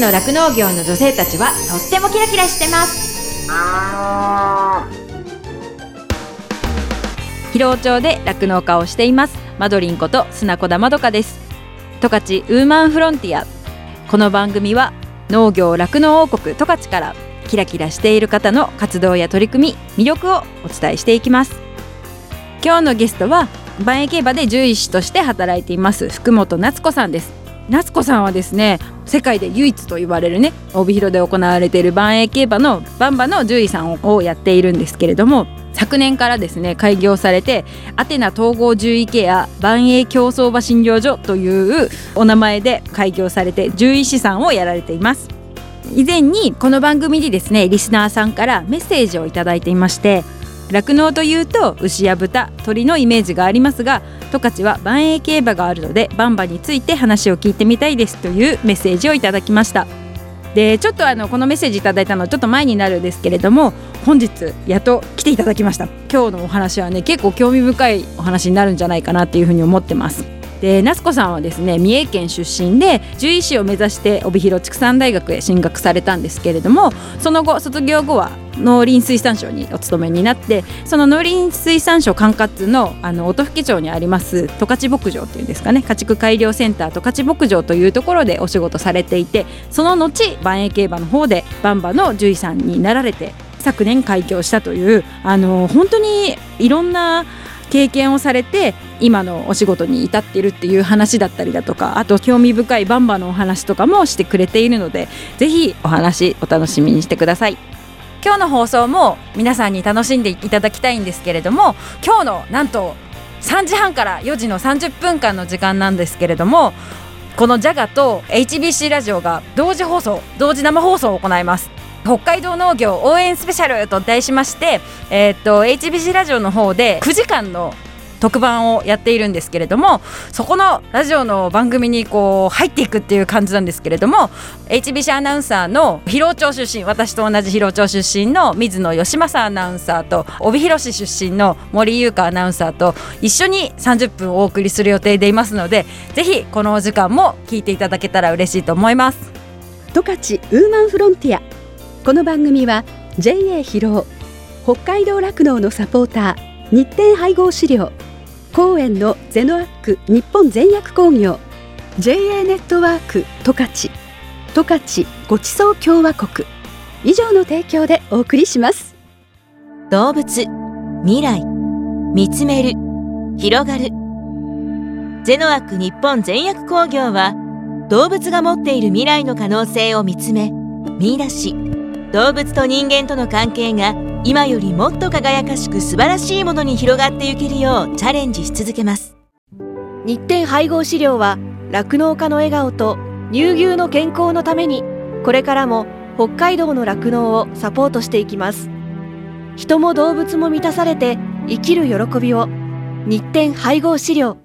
の酪農業の女性たちはとってもキラキラしてます。広尾町で酪農家をしています。マドリンこと砂子田まどかです。十勝ウーマンフロンティア。この番組は農業酪農王国十勝からキラキラしている方の活動や取り組み魅力をお伝えしていきます。今日のゲストは万栄競馬で獣医師として働いています福本夏子さんです。夏子さんはですね世界で唯一と言われるね帯広で行われている万栄競馬のバンバの獣医さんをやっているんですけれども昨年からですね開業されてアテナ統合獣医ケア万栄競走馬診療所というお名前で開業されて獣医師さんをやられています。以前にこの番組でですねリスナーさんからメッセージをいただいていまして酪農というと牛や豚鳥のイメージがありますが十勝は万栄競馬があるのでバンバについて話を聞いてみたいですというメッセージをいただきました。でちょっとあのこのメッセージいただいたのはちょっと前になるんですけれども本日やっと来ていただきました。今日のお話はね結構興味深いお話になるんじゃないかなっていうふうに思ってます。で夏子さんはですね三重県出身で獣医師を目指して帯広畜産大学へ進学されたんですけれどもその後卒業後は農林水産省にお勤めになってその農林水産省管轄のあの音更町にあります十勝牧場っていうんですかね家畜改良センター十勝牧場というところでお仕事されていてその後万栄競馬の方でバンバの獣医さんになられて昨年開業したというあの本当にいろんな経験をされて今のお仕事に至っているっていう話だったりだとかあと興味深いバンバのお話とかもしてくれているのでぜひお話お楽しみにしてください。今日の放送も皆さんに楽しんでいただきたいんですけれども今日のなんと3時半から4時の30分間の時間なんですけれどもこの JAGA と HBC ラジオが同時放送同時生放送を行います。北海道農業応援スペシャルと題しまして、えー、っと HBC ラジオの方で9時間の特番をやっているんですけれどもそこのラジオの番組にこう入っていくっていう感じなんですけれども HBC アナウンサーの広尾町出身私と同じ広尾町出身の水野義政アナウンサーと帯広市出身の森優香アナウンサーと一緒に30分お送りする予定でいますのでぜひこのお時間も聞いていただけたら嬉しいと思います。十勝ウーマンフロンティア。この番組は JA 広尾北海道酪農のサポーター日展配合資料公園のゼノアック日本全薬工業 JA ネットワーク十勝十勝ごちそう共和国以上の提供でお送りします。動物未来見つめる広がる。ゼノアック日本全薬工業は動物が持っている未来の可能性を見つめ見出し動物と人間との関係が今よりもっと輝かしく素晴らしいものに広がっていけるようチャレンジし続けます。日展配合飼料は酪農家の笑顔と乳牛の健康のためにこれからも北海道の酪農をサポートしていきます。人も動物も満たされて生きる喜びを。日展配合飼料。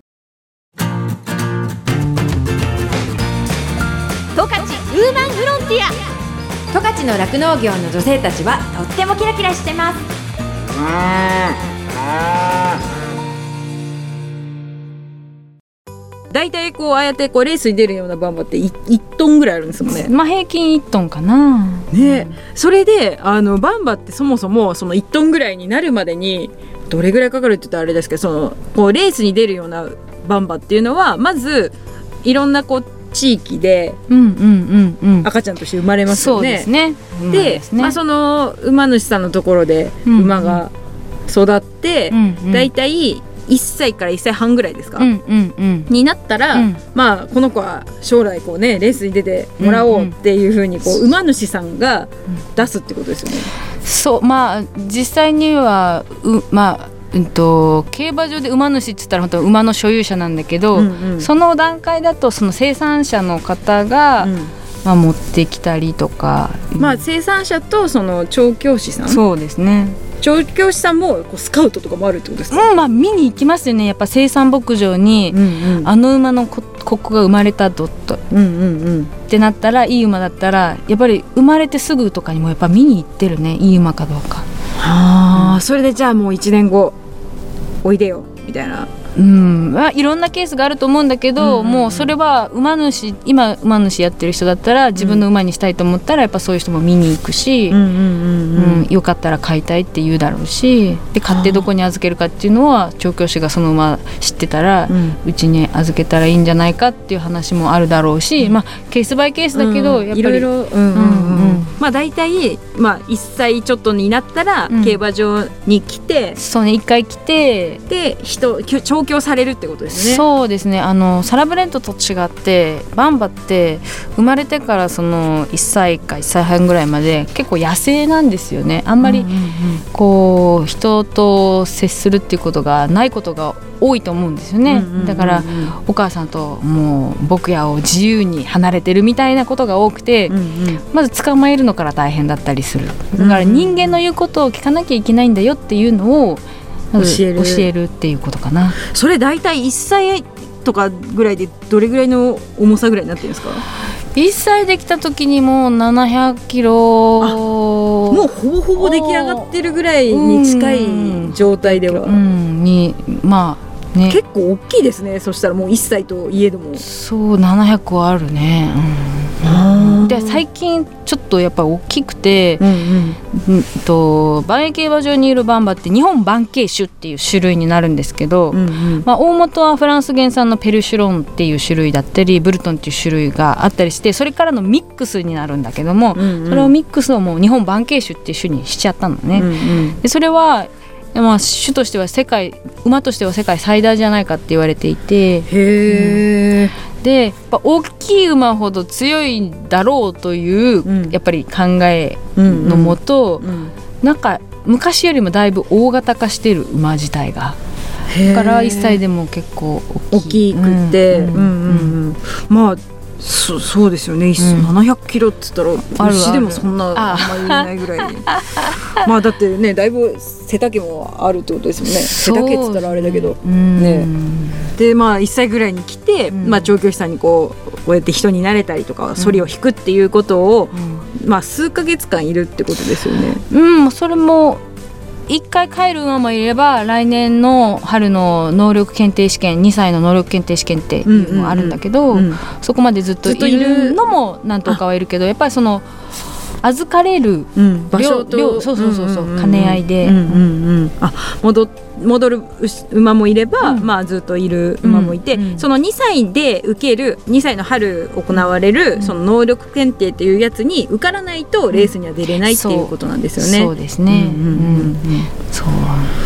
十勝ウーマンフロンティア十勝の酪農業の女性たちはとってもキラキラしてます大体こうああやってこうレースに出るようなバンバって 1, 1トンぐらいあるんですもんね。まあ平均1トンかな。ね、それであのバンバってそもそもその1トンぐらいになるまでにどれぐらいかかるって言ったらあれですけどそのこうレースに出るようなバンバっていうのはまずいろんなこう地域で赤ちゃんとして生まれますよね。ね。で、ね、まあ、その馬主さんのところで馬が育って、だいたい1歳から1歳半ぐらいですか、になったら、うん、まあこの子は将来こうねレースに出てもらおうっていうふうにこう、馬主さんが出すってことですよね。そうまあ実際にはうまあうんと、競馬場で馬主っつったら本当馬の所有者なんだけど、うんうん、その段階だとその生産者の方が、うん、まあ、持ってきたりとか、まあ、生産者とその調教師さん？そうですね。調教師さんもこうスカウトとかもあるってことですか、うんまあ、見に行きますよね。やっぱ生産牧場に、うんうん、あの馬のこここが生まれたドット、うんうんうん、ってなったらいい馬だったらやっぱり生まれてすぐとかにもやっぱ見に行ってるね。いい馬かどうか。はあ、うん、それでじゃあもう1年後おいでよみたいな。うん。まあ、いろんなケースがあると思うんだけど、うんうん、もうそれは馬主今馬主やってる人だったら自分の馬にしたいと思ったらやっぱそういう人も見に行くし、うん、うん、よかったら買いたいって言うだろうしで買ってどこに預けるかっていうのは調教師がその馬知ってたらうち、に預けたらいいんじゃないかっていう話もあるだろうし、まあ、ケースバイケースだけど、やっぱりいろいろ、まあ、大体、まあ、1歳ちょっとになったら競馬場に来て、そうね1回来てで人調調教されるってことですね。そうですね。あのサラブレッドと違ってバンバって生まれてからその1歳か1歳半ぐらいまで結構野生なんですよね。あんまりこう人と接するっていうことがないことが多いと思うんですよね、だからお母さんともう僕やを自由に離れてるみたいなことが多くて、うんうん、まず捕まえるのから大変だったりする。だから人間の言うことを聞かなきゃいけないんだよっていうのを教える。教えるっていうことかな。それ大体1歳とかぐらいでどれぐらいの重さぐらいになってるんですか？1歳できた時にもう700キロ。もうほぼほぼ出来上がってるぐらいに近い状態では、うん、にまあね、結構大きいですね。そしたらもう1歳といえども。そう700個あるね、うん、で最近ちょっとやっぱ大きくて、うんうん、と万栄競馬場にいるバンバって日本万慶種っていう種類になるんですけど、うんうん、まあ、大元はフランス原産のペルシュロンっていう種類だったりブルトンっていう種類があったりしてそれからのミックスになるんだけども、うんうん、それをミックスをもう日本万慶種っていう種にしちゃったのね。うんうん、でそれはまあ、種としては世界馬としては世界最大じゃないかって言われていてへえ、うん、でやっぱ大きい馬ほど強いだろうという、うん、やっぱり考えのもと、うん。うん、なんか昔よりもだいぶ大型化してる馬自体が。だから1歳でも結構大きくて、うんうんうん、まあそそうですよね、うん、700キロっつったら牛でもそんなあ。んまりいないぐらい。まあだってねだいぶ背丈もあるってことですよね。背丈っつったらあれだけど、ね。でまあ1歳ぐらいに来て、うん、まあ、調教師さんにこうこうやって人になれたりとか反りを引くっていうことを、うん、まあ数か月間いるってことですよね。うんそれも1回帰る馬もいれば来年の春の能力検定試験2歳の能力検定試験っていうのもあるんだけど、そこまでずっといるのも何とかはいるけどやっぱりその預かれる、場所と。そうそうそうそう,、兼ね合いで、あ戻戻る馬もいれば、まあ、ずっといる馬もいて、その2歳で受ける2歳の春行われる、その能力検定っていうやつに受からないとレースには出れないっていうことなんですよね。そうですね、そう。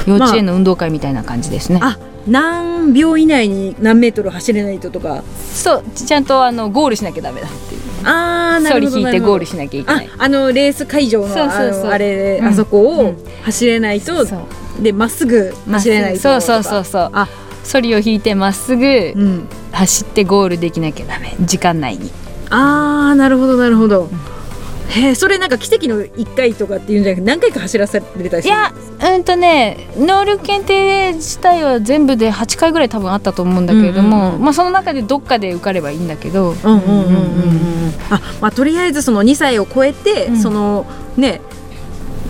幼稚園の運動会みたいな感じですね。あ何秒以内に何メートル走れないととか。そうちゃんとあのゴールしなきゃダメだっていうあなるほど引いてゴールしなきゃいけない。あのレース会場のあれ、あそこを走れないと、でまっすぐ走れないとそうそうそうそう。あ。ソリを引いてまっすぐ走ってゴールできなきゃダメ。時間内に。ああなるほどなるほど、うんへえそれなんか奇跡の1回とかっていうんじゃなくて何回か走らされたりするんですいやうんとね能力検定自体は全部で8回ぐらい多分あったと思うんだけれども、うんうん、まあ、その中でどっかで受かればいいんだけど。あまあとりあえずその2歳を超えて、うん、そのね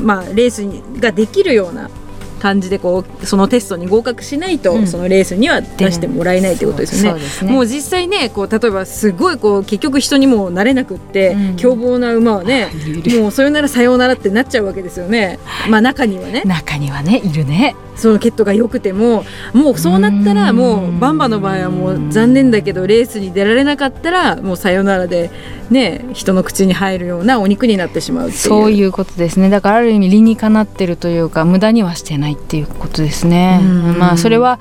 まあレースができるような感じでこうそのテストに合格しないと、うん、そのレースには出してもらえないってことですよね。うねもう実際ねこう例えばすごいこう結局人にもなれなくって、うん、凶暴な馬はねもうそれならさようならってなっちゃうわけですよね。まあ中にはね。中にはねいるね。そのケットが良くてももうそうなったらもうバンバの場合はもう残念だけどレースに出られなかったらもうさよならでね人の口に入るようなお肉になってしまうそういうことですね。だからある意味理にかなってるというか無駄にはしてないっていうことですね。まあそれは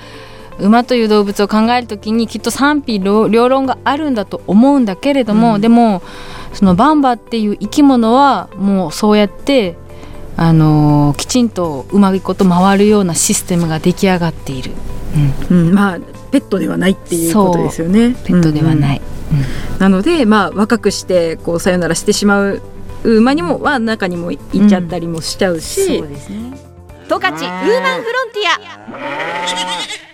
馬という動物を考えるときにきっと賛否両論があるんだと思うんだけれども、うん、でもそのバンバっていう生き物はもうそうやってあのー、きちんとうまいこと回るようなシステムが出来上がっている、うん。うん、まあペットではないっていうことですよね。ペットではない、うん、なのでまあ若くしてこうさよならしてしまう馬にもは中にも行っちゃったりもしちゃうし、そうですね。十勝ウーマンフロンティア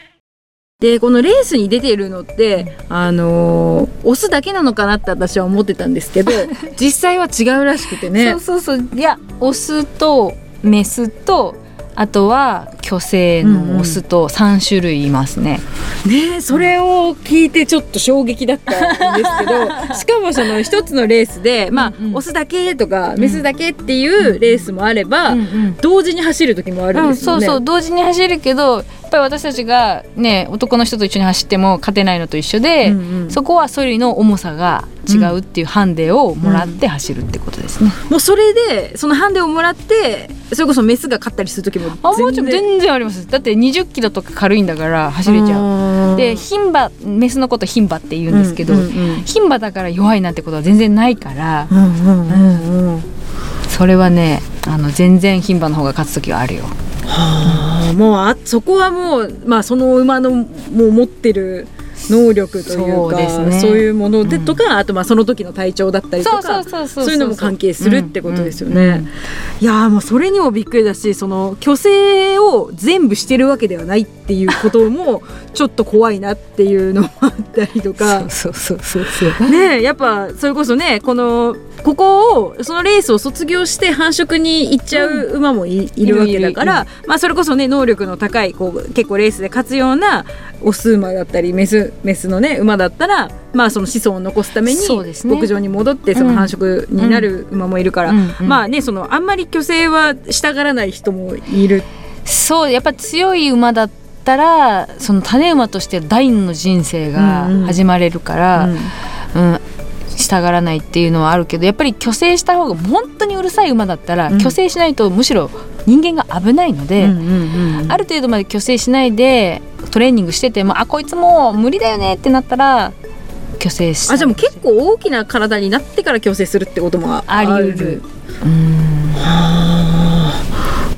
でこのレースに出てるのってあのー、オスだけなのかなって私は思ってたんですけど 実際は違うらしくてね。そうそうそう。いやオスとメスとあとは虚勢のオスと3種類いますね。ねそれを聞いてちょっと衝撃だったんですけど しかもその一つのレースで、まあ、うんうん。オスだけとかメスだけっていうレースもあれば、うんうん同時に走る時もあるんうん、ですよね。そうそう。同時に走るけどぱり私たちがね男の人と一緒に走っても勝てないのと一緒で、うんうん。そこはソリの重さが違うっていうハンデをもらって走るってことですね。もうそれでそのハンデをもらってそれこそメスが勝ったりする時もあもうちょ全然。あります。だって20キロとか軽いんだから走れちゃう。で牝馬メスのこと牝馬って言うんですけど、うんうんうん。牝馬だから弱いなんてことは全然ないから、うんうんうん。うん。それはねあの全然牝馬の方が勝つ時はあるよ。はあもうあそこはもう、まあ、その馬のもう持ってる能力というかそうね。いうものでとか、あとまあその時の体調だったりとかそういうのも関係するってことですよね。うんうんうん。いやーもうそれにもびっくりだしその虚勢を全部してるわけではないっていうこともちょっと怖いなっていうのもあったりとか。そうそうそうそう。ねえやっぱそれこそねこのここをそのレースを卒業して繁殖に行っちゃう馬もい,、いるわけだからまあ、それこそね能力の高いこう結構レースで勝つようなオス馬だったりメスメスのね馬だったら、まあ、その子孫を残すために牧場に戻ってその繁殖になる馬もいるから、うんうんまあねそのあんまり虚勢はしたがらない人もいる。そうやっぱ強い馬だったらその種馬として第二の人生がうんうん。始まれるから、うん。うん従わないっていうのはあるけどやっぱり虚勢した方が本当にうるさい馬だったら、うん。虚勢しないとむしろ人間が危ないので、うんうんうん。ある程度まで虚勢しないでトレーニングしててもあこいつもう無理だよねってなったら虚勢した。あじゃあもう結構大きな体になってから矯正するってこともあり得る。る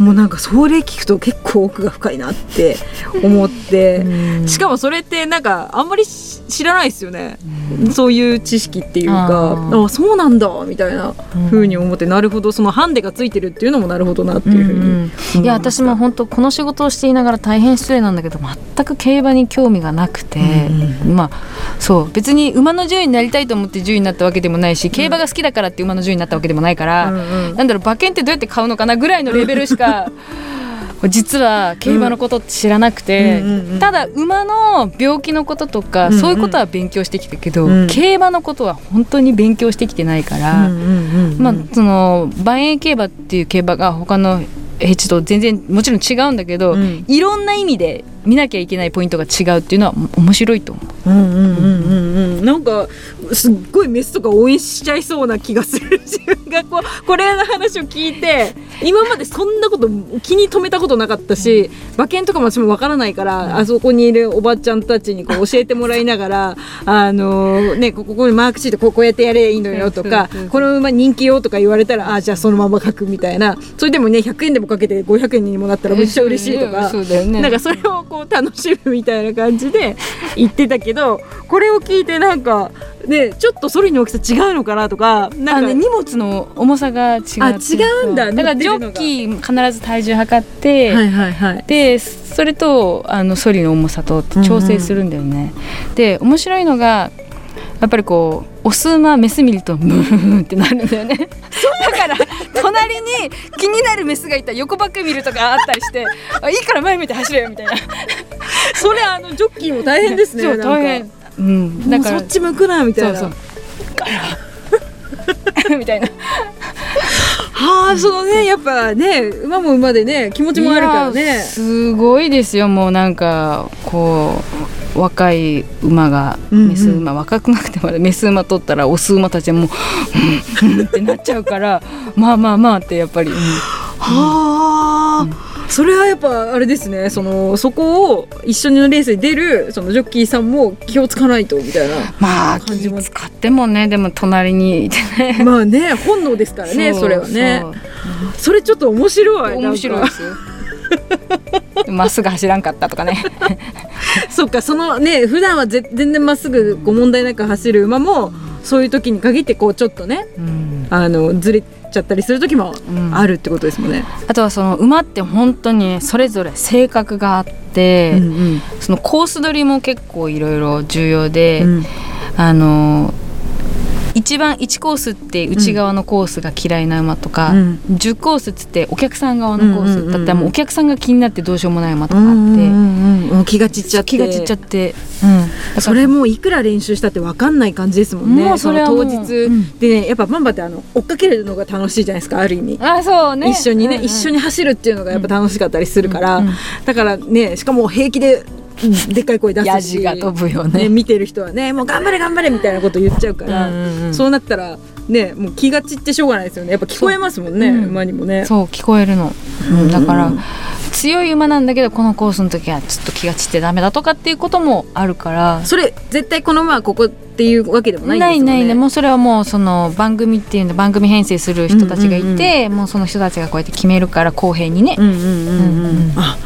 もうなんかそれ聞くと結構奥が深いなって思って。しかもそれってなんかあんまりし知らないですよね、そういう知識っていうかああそうなんだみたいなふうに思ってなるほどそのハンデがついてるっていうのもなるほどなっていうふうに思いました、いや私も本当この仕事をしていながら大変失礼なんだけど全く競馬に興味がなくて、まあそう。別に馬の獣医になりたいと思って獣医になったわけでもないし競馬が好きだからって馬の獣医になったわけでもないから、うんうん。なんだろう馬券ってどうやって買うのかなぐらいのレベルしか 実は競馬のこと知らなくて、ただ馬の病気のこととか、そういうことは勉強してきたけど、うん。競馬のことは本当に勉強してきてないから。まあ、その万円競馬っていう競馬が他の平地と全然もちろん違うんだけど、うん。いろんな意味で見なきゃいけないポイントが違うっていうのは面白いと思う。うんうんうん。うんうんなんかすっごいメスとか応援しちゃいそうな気がする。自分がこうこれの話を聞いて今までそんなこと気に留めたことなかったし馬券とかも私もわからないから、あそこにいるおばちゃんたちにこう教えてもらいながらあのねここにマークシートこうこうやってやればいいのよとかこの馬人気よとか言われたらあじゃあそのまま書くみたいな。それでもね100円でもかけて500円にもなったらめっちゃ嬉しいとか。そうだよね。なんかそれをこう楽しむみたいな感じで言ってたけどこれを聞いてなんかねちょっとソリの大きさ違うのかなとかなんかあの荷物の重さが違ってあ違うんだだからジョッキー必ず体重測って、はいはいはい。でそれとあのソリの重さと調整するんだよね。で面白いのがやっぱりこうオス馬メス見るとムーンってなるんだよね。だから隣に気になるメスがいたら横ばっかり見るとかあったりしてあいいから前見て走れよみたいな。それあのジョッキーも大変ですねそう大変。うん。だからそっち向くなみたいな。そうそう。みたいな。はあそのねやっぱね馬も馬でね気持ちもあるからね。すごいですよ。もうなんかこう若い馬がうんうん。メス馬、若くなくてもメス馬取ったらオス馬たちはもううんうんってなっちゃうから まあまあまあってやっぱり、うん。はあ。それはやっぱあれですね。そのそこを一緒にのレースに出るそのジョッキーさんも気をつかないとみたいなまあ感じも。気使ってもねでも隣にいてね。まあね本能ですからねそれはね。それちょっと面白い面白いですよ まっすぐ走らんかったとかね。そっかそのね普段はぜ全然まっすぐこう問題なく走る馬もそういう時に限ってこうちょっとねうん。あのずれちゃったりする時もうん。あるってことですもんね。あとはその馬って本当にそれぞれ性格があって、うんそのコース取りも結構いろいろ重要で、うん。あの一番1コースって内側のコースが嫌いな馬とか、うん。10コースっつってお客さん側のコース、だったらもうお客さんが気になってどうしようもない馬とかあって、うんうん気が散っちゃって。気が散っちゃって、うん、それもういくら練習したって分かんない感じですもんね。もうそれはもうの当日、うん。でねやっぱバンバってあの追っかけるのが楽しいじゃないですかある意味。あそうね。一緒にね、うんうん。一緒に走るっていうのがやっぱ楽しかったりするから、だからねしかも平気ででっかい声出すし。が飛ぶよね。ね見てる人はねもう頑張れ頑張れみたいなこと言っちゃうから、うんうんうん。そうなったらねもう気が散ってしょうがないですよね。やっぱ聞こえますもんね、馬にもね。そう聞こえるの、うん。だから強い馬なんだけどこのコースの時はちょっと気が散ってダメだとかっていうこともあるから。それ絶対この馬はここっていうわけでもないんですよね。ないないねもうそれはもうその番組っていうの番組編成する人たちがいて、もうその人たちがこうやって決めるから公平にね、うん。うんうんうん。あ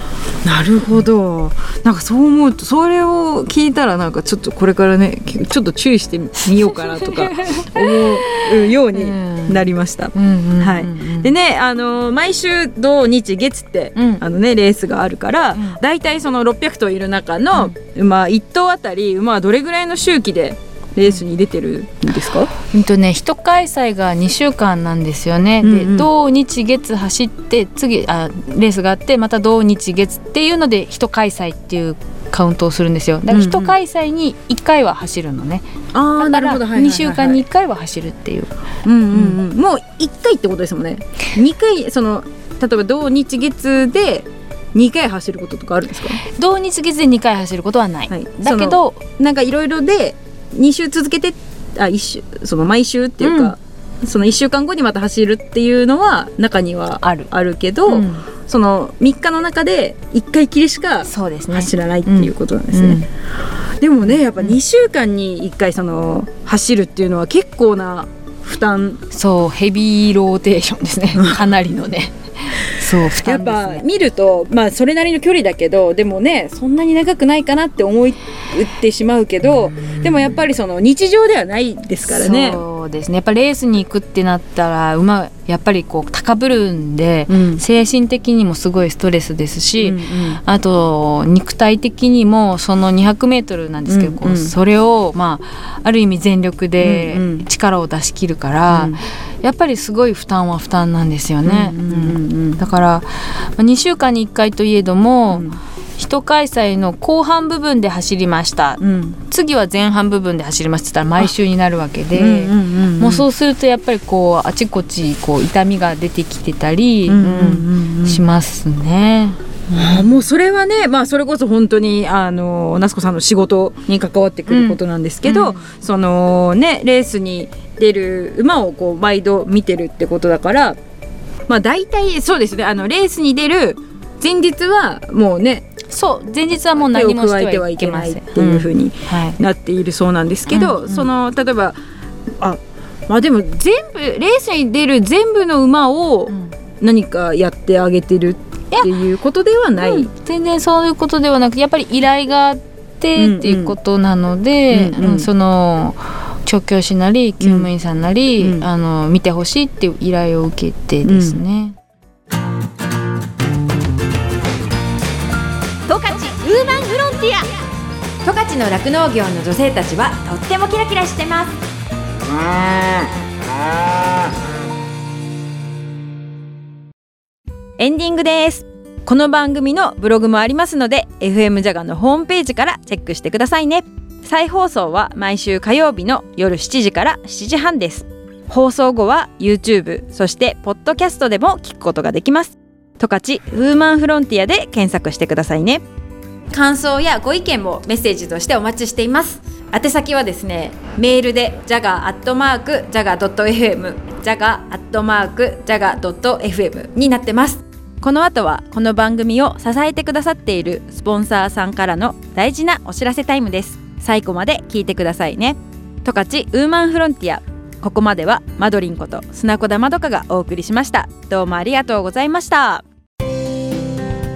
なるほど。なんかそう思うとそれを聞いたらなんかちょっとこれからねちょっと注意してみようかなとか 思うようになりました。うんうんうんうん。はい。でね、あの毎週土日月って、うん。あのねレースがあるから、ん。だいたいその600頭いる中の、馬1頭あたり馬はどれぐらいの周期でレースに出てるんですか？うんとね一開催が2週間なんですよね、うんうん。で土日月走って次あレースがあってまた土日月っていうので一開催っていうカウントをするんですよ。だから一開催に1回は走るのね、ああだから2週間に1回は走るっていう。うんうんうん、もう一回ってことですもんね。二回その例えば土日月で二回走ることとかあるんですか？土日月で2回走ることはない、はい。だけどなんかいろいろで二週続けてあ一週その毎週っていうか、その一週間後にまた走るっていうのは中にはある。あるけど、うん。その三日の中で一回きりしか走らないっていうことなんですね。でもねやっぱ2週間に1回その走るっていうのは結構な負担。そうヘビーローテーションですね。かなりのねそう負やっ担ですねぱ見るとまあそれなりの距離だけどでもねそんなに長くないかなって思いってしまうけどでもやっぱりその日常ではないですからね。そうですね。やっぱレースに行くってなったら馬やっぱりこう高ぶるんで、うん。精神的にもすごいストレスですし、うんうん。あと肉体的にもその 200m なんですけど、こううん。うんそれをまあある意味全力でうんうん。力を出し切るから、うん。やっぱりすごい負担は負担なんですよね。うんうんうんうんだから、まあ、2週間に1回といえども、うん一開催の後半部分で走りました、うん。次は前半部分で走りますって言ったら毎週になるわけで。うんうんうんもうそうするとやっぱりこうあちこちこう痛みが出てきてたり、うんうんうんうん。しますね。あーもうそれはね、まあ、それこそ本当にあの夏子さんの仕事に関わってくることなんですけど、うん。そのねレースに出る馬をこう毎度見てるってことだから、まあ、大体そうですね。あのレースに出る前日はもうねそう前日はもう何もしてはいはいけません。けないっていうふうにはい。なっているそうなんですけど、その例えばあまあでも全部レースに出る全部の馬をうん何かやってあげてるっていうことではない。うん全然そういうことではなくやっぱり依頼があってっていうことなので、うんうんうんその調教師なり厩務員さんなり、うんあの見てほしいっていう依頼を受けてですね。十勝の酪農業の女性たちはとってもキラキラしてます。エンディングです。この番組のブログもありますので FM ジャガのホームページからチェックしてくださいね。再放送は毎週火曜日の夜7時から7時半です。放送後は YouTube そしてポッドキャストでも聞くことができます。十勝ウーマンフロンティアで検索してくださいね。感想やご意見もメッセージとしてお待ちしています。宛先はですねメールで jaga.jaga.fm jaga.jaga.fm になってます。この後はこの番組を支えてくださっているスポンサーさんからの大事なお知らせタイムです。最後まで聞いてくださいね。十勝ウーマンフロンティア。ここまではマドリンこと砂子田まどかがお送りしました。どうもありがとうございました。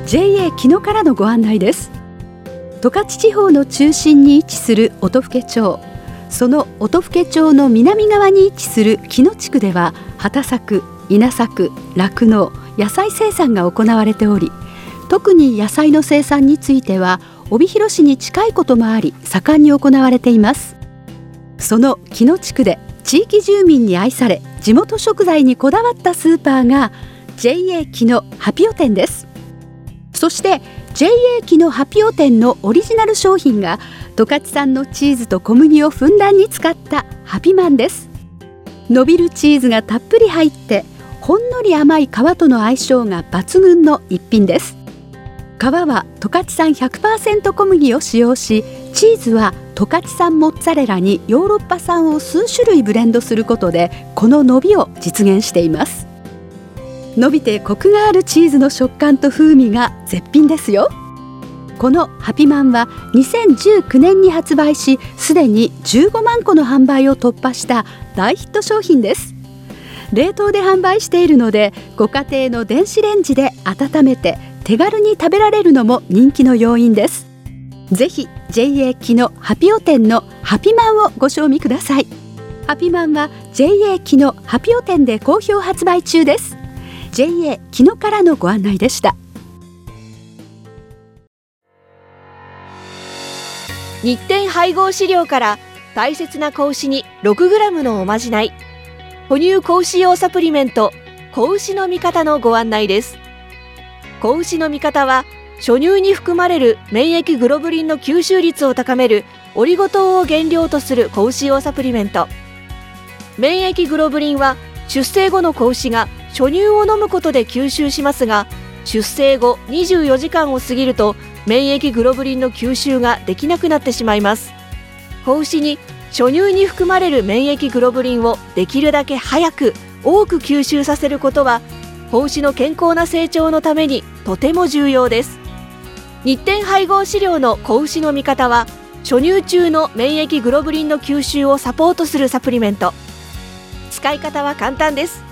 JA 木野からのご案内です。十勝地方の中心に位置する音更町。その音更町の南側に位置する木野地区では畑作稲作酪農野菜生産が行われており特に野菜の生産については帯広市に近いこともあり盛んに行われています。その木野地区で地域住民に愛され地元食材にこだわったスーパーが JA 木のハピオ店です。そして JA 木のハピオ店のオリジナル商品が十勝産のチーズと小麦をふんだんに使ったハピマンです。伸びるチーズがたっぷり入ってほんのり甘い皮との相性が抜群の一品です。皮は十勝産100%小麦を使用しチーズは十勝産モッツァレラにヨーロッパ産を数種類ブレンドすることでこの伸びを実現しています。伸びてコクがあるチーズの食感と風味が絶品ですよ。このハピマンは2019年に発売しすでに15万個の販売を突破した大ヒット商品です。冷凍で販売しているのでご家庭の電子レンジで温めて手軽に食べられるのも人気の要因です。ぜひ JA 木のハピオ店のハピマンをご賞味ください。ハピマンは JA 木のハピオ店で好評発売中です。JA 木のからのご案内でした。日展配合飼料から大切な子牛に 6g のおまじない。哺乳子牛用サプリメント子牛の味方のご案内です。子牛の味方は初乳に含まれる免疫グロブリンの吸収率を高めるオリゴ糖を原料とする子牛用サプリメント。免疫グロブリンは出生後の子牛が初乳を飲むことで吸収しますが出生後24時間を過ぎると免疫グロブリンの吸収ができなくなってしまいます。子牛に初乳に含まれる免疫グロブリンをできるだけ早く多く吸収させることは子牛の健康な成長のためにとても重要です。日展配合飼料の子牛の味方は初乳中の免疫グロブリンの吸収をサポートするサプリメント。使い方は簡単です。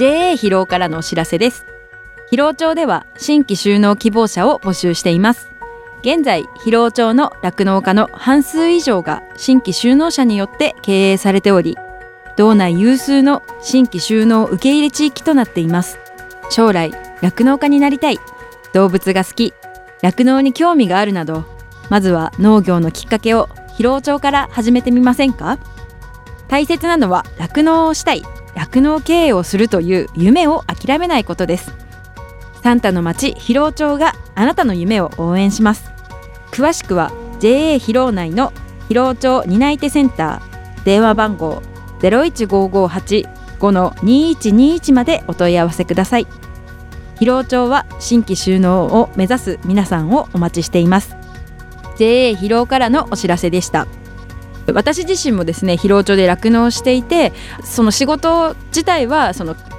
JA 広労からのお知らせです。広労町では新規就農希望者を募集しています。現在広労町の酪農家の半数以上が新規就農者によって経営されており道内有数の新規就農受け入れ地域となっています。将来酪農家になりたい。動物が好き。酪農に興味があるなどまずは農業のきっかけを広労町から始めてみませんか？大切なのは酪農をしたい。酪農経営をするという夢を諦めないことです。サンタの町広労町があなたの夢を応援します。詳しくは JA 広労内の広労町担い手センター電話番号015585-2121までお問い合わせください。広労町は新規就農を目指す皆さんをお待ちしています。JA 広労からのお知らせでした。私自身もですね疲労町で酪農していてその仕事自体はその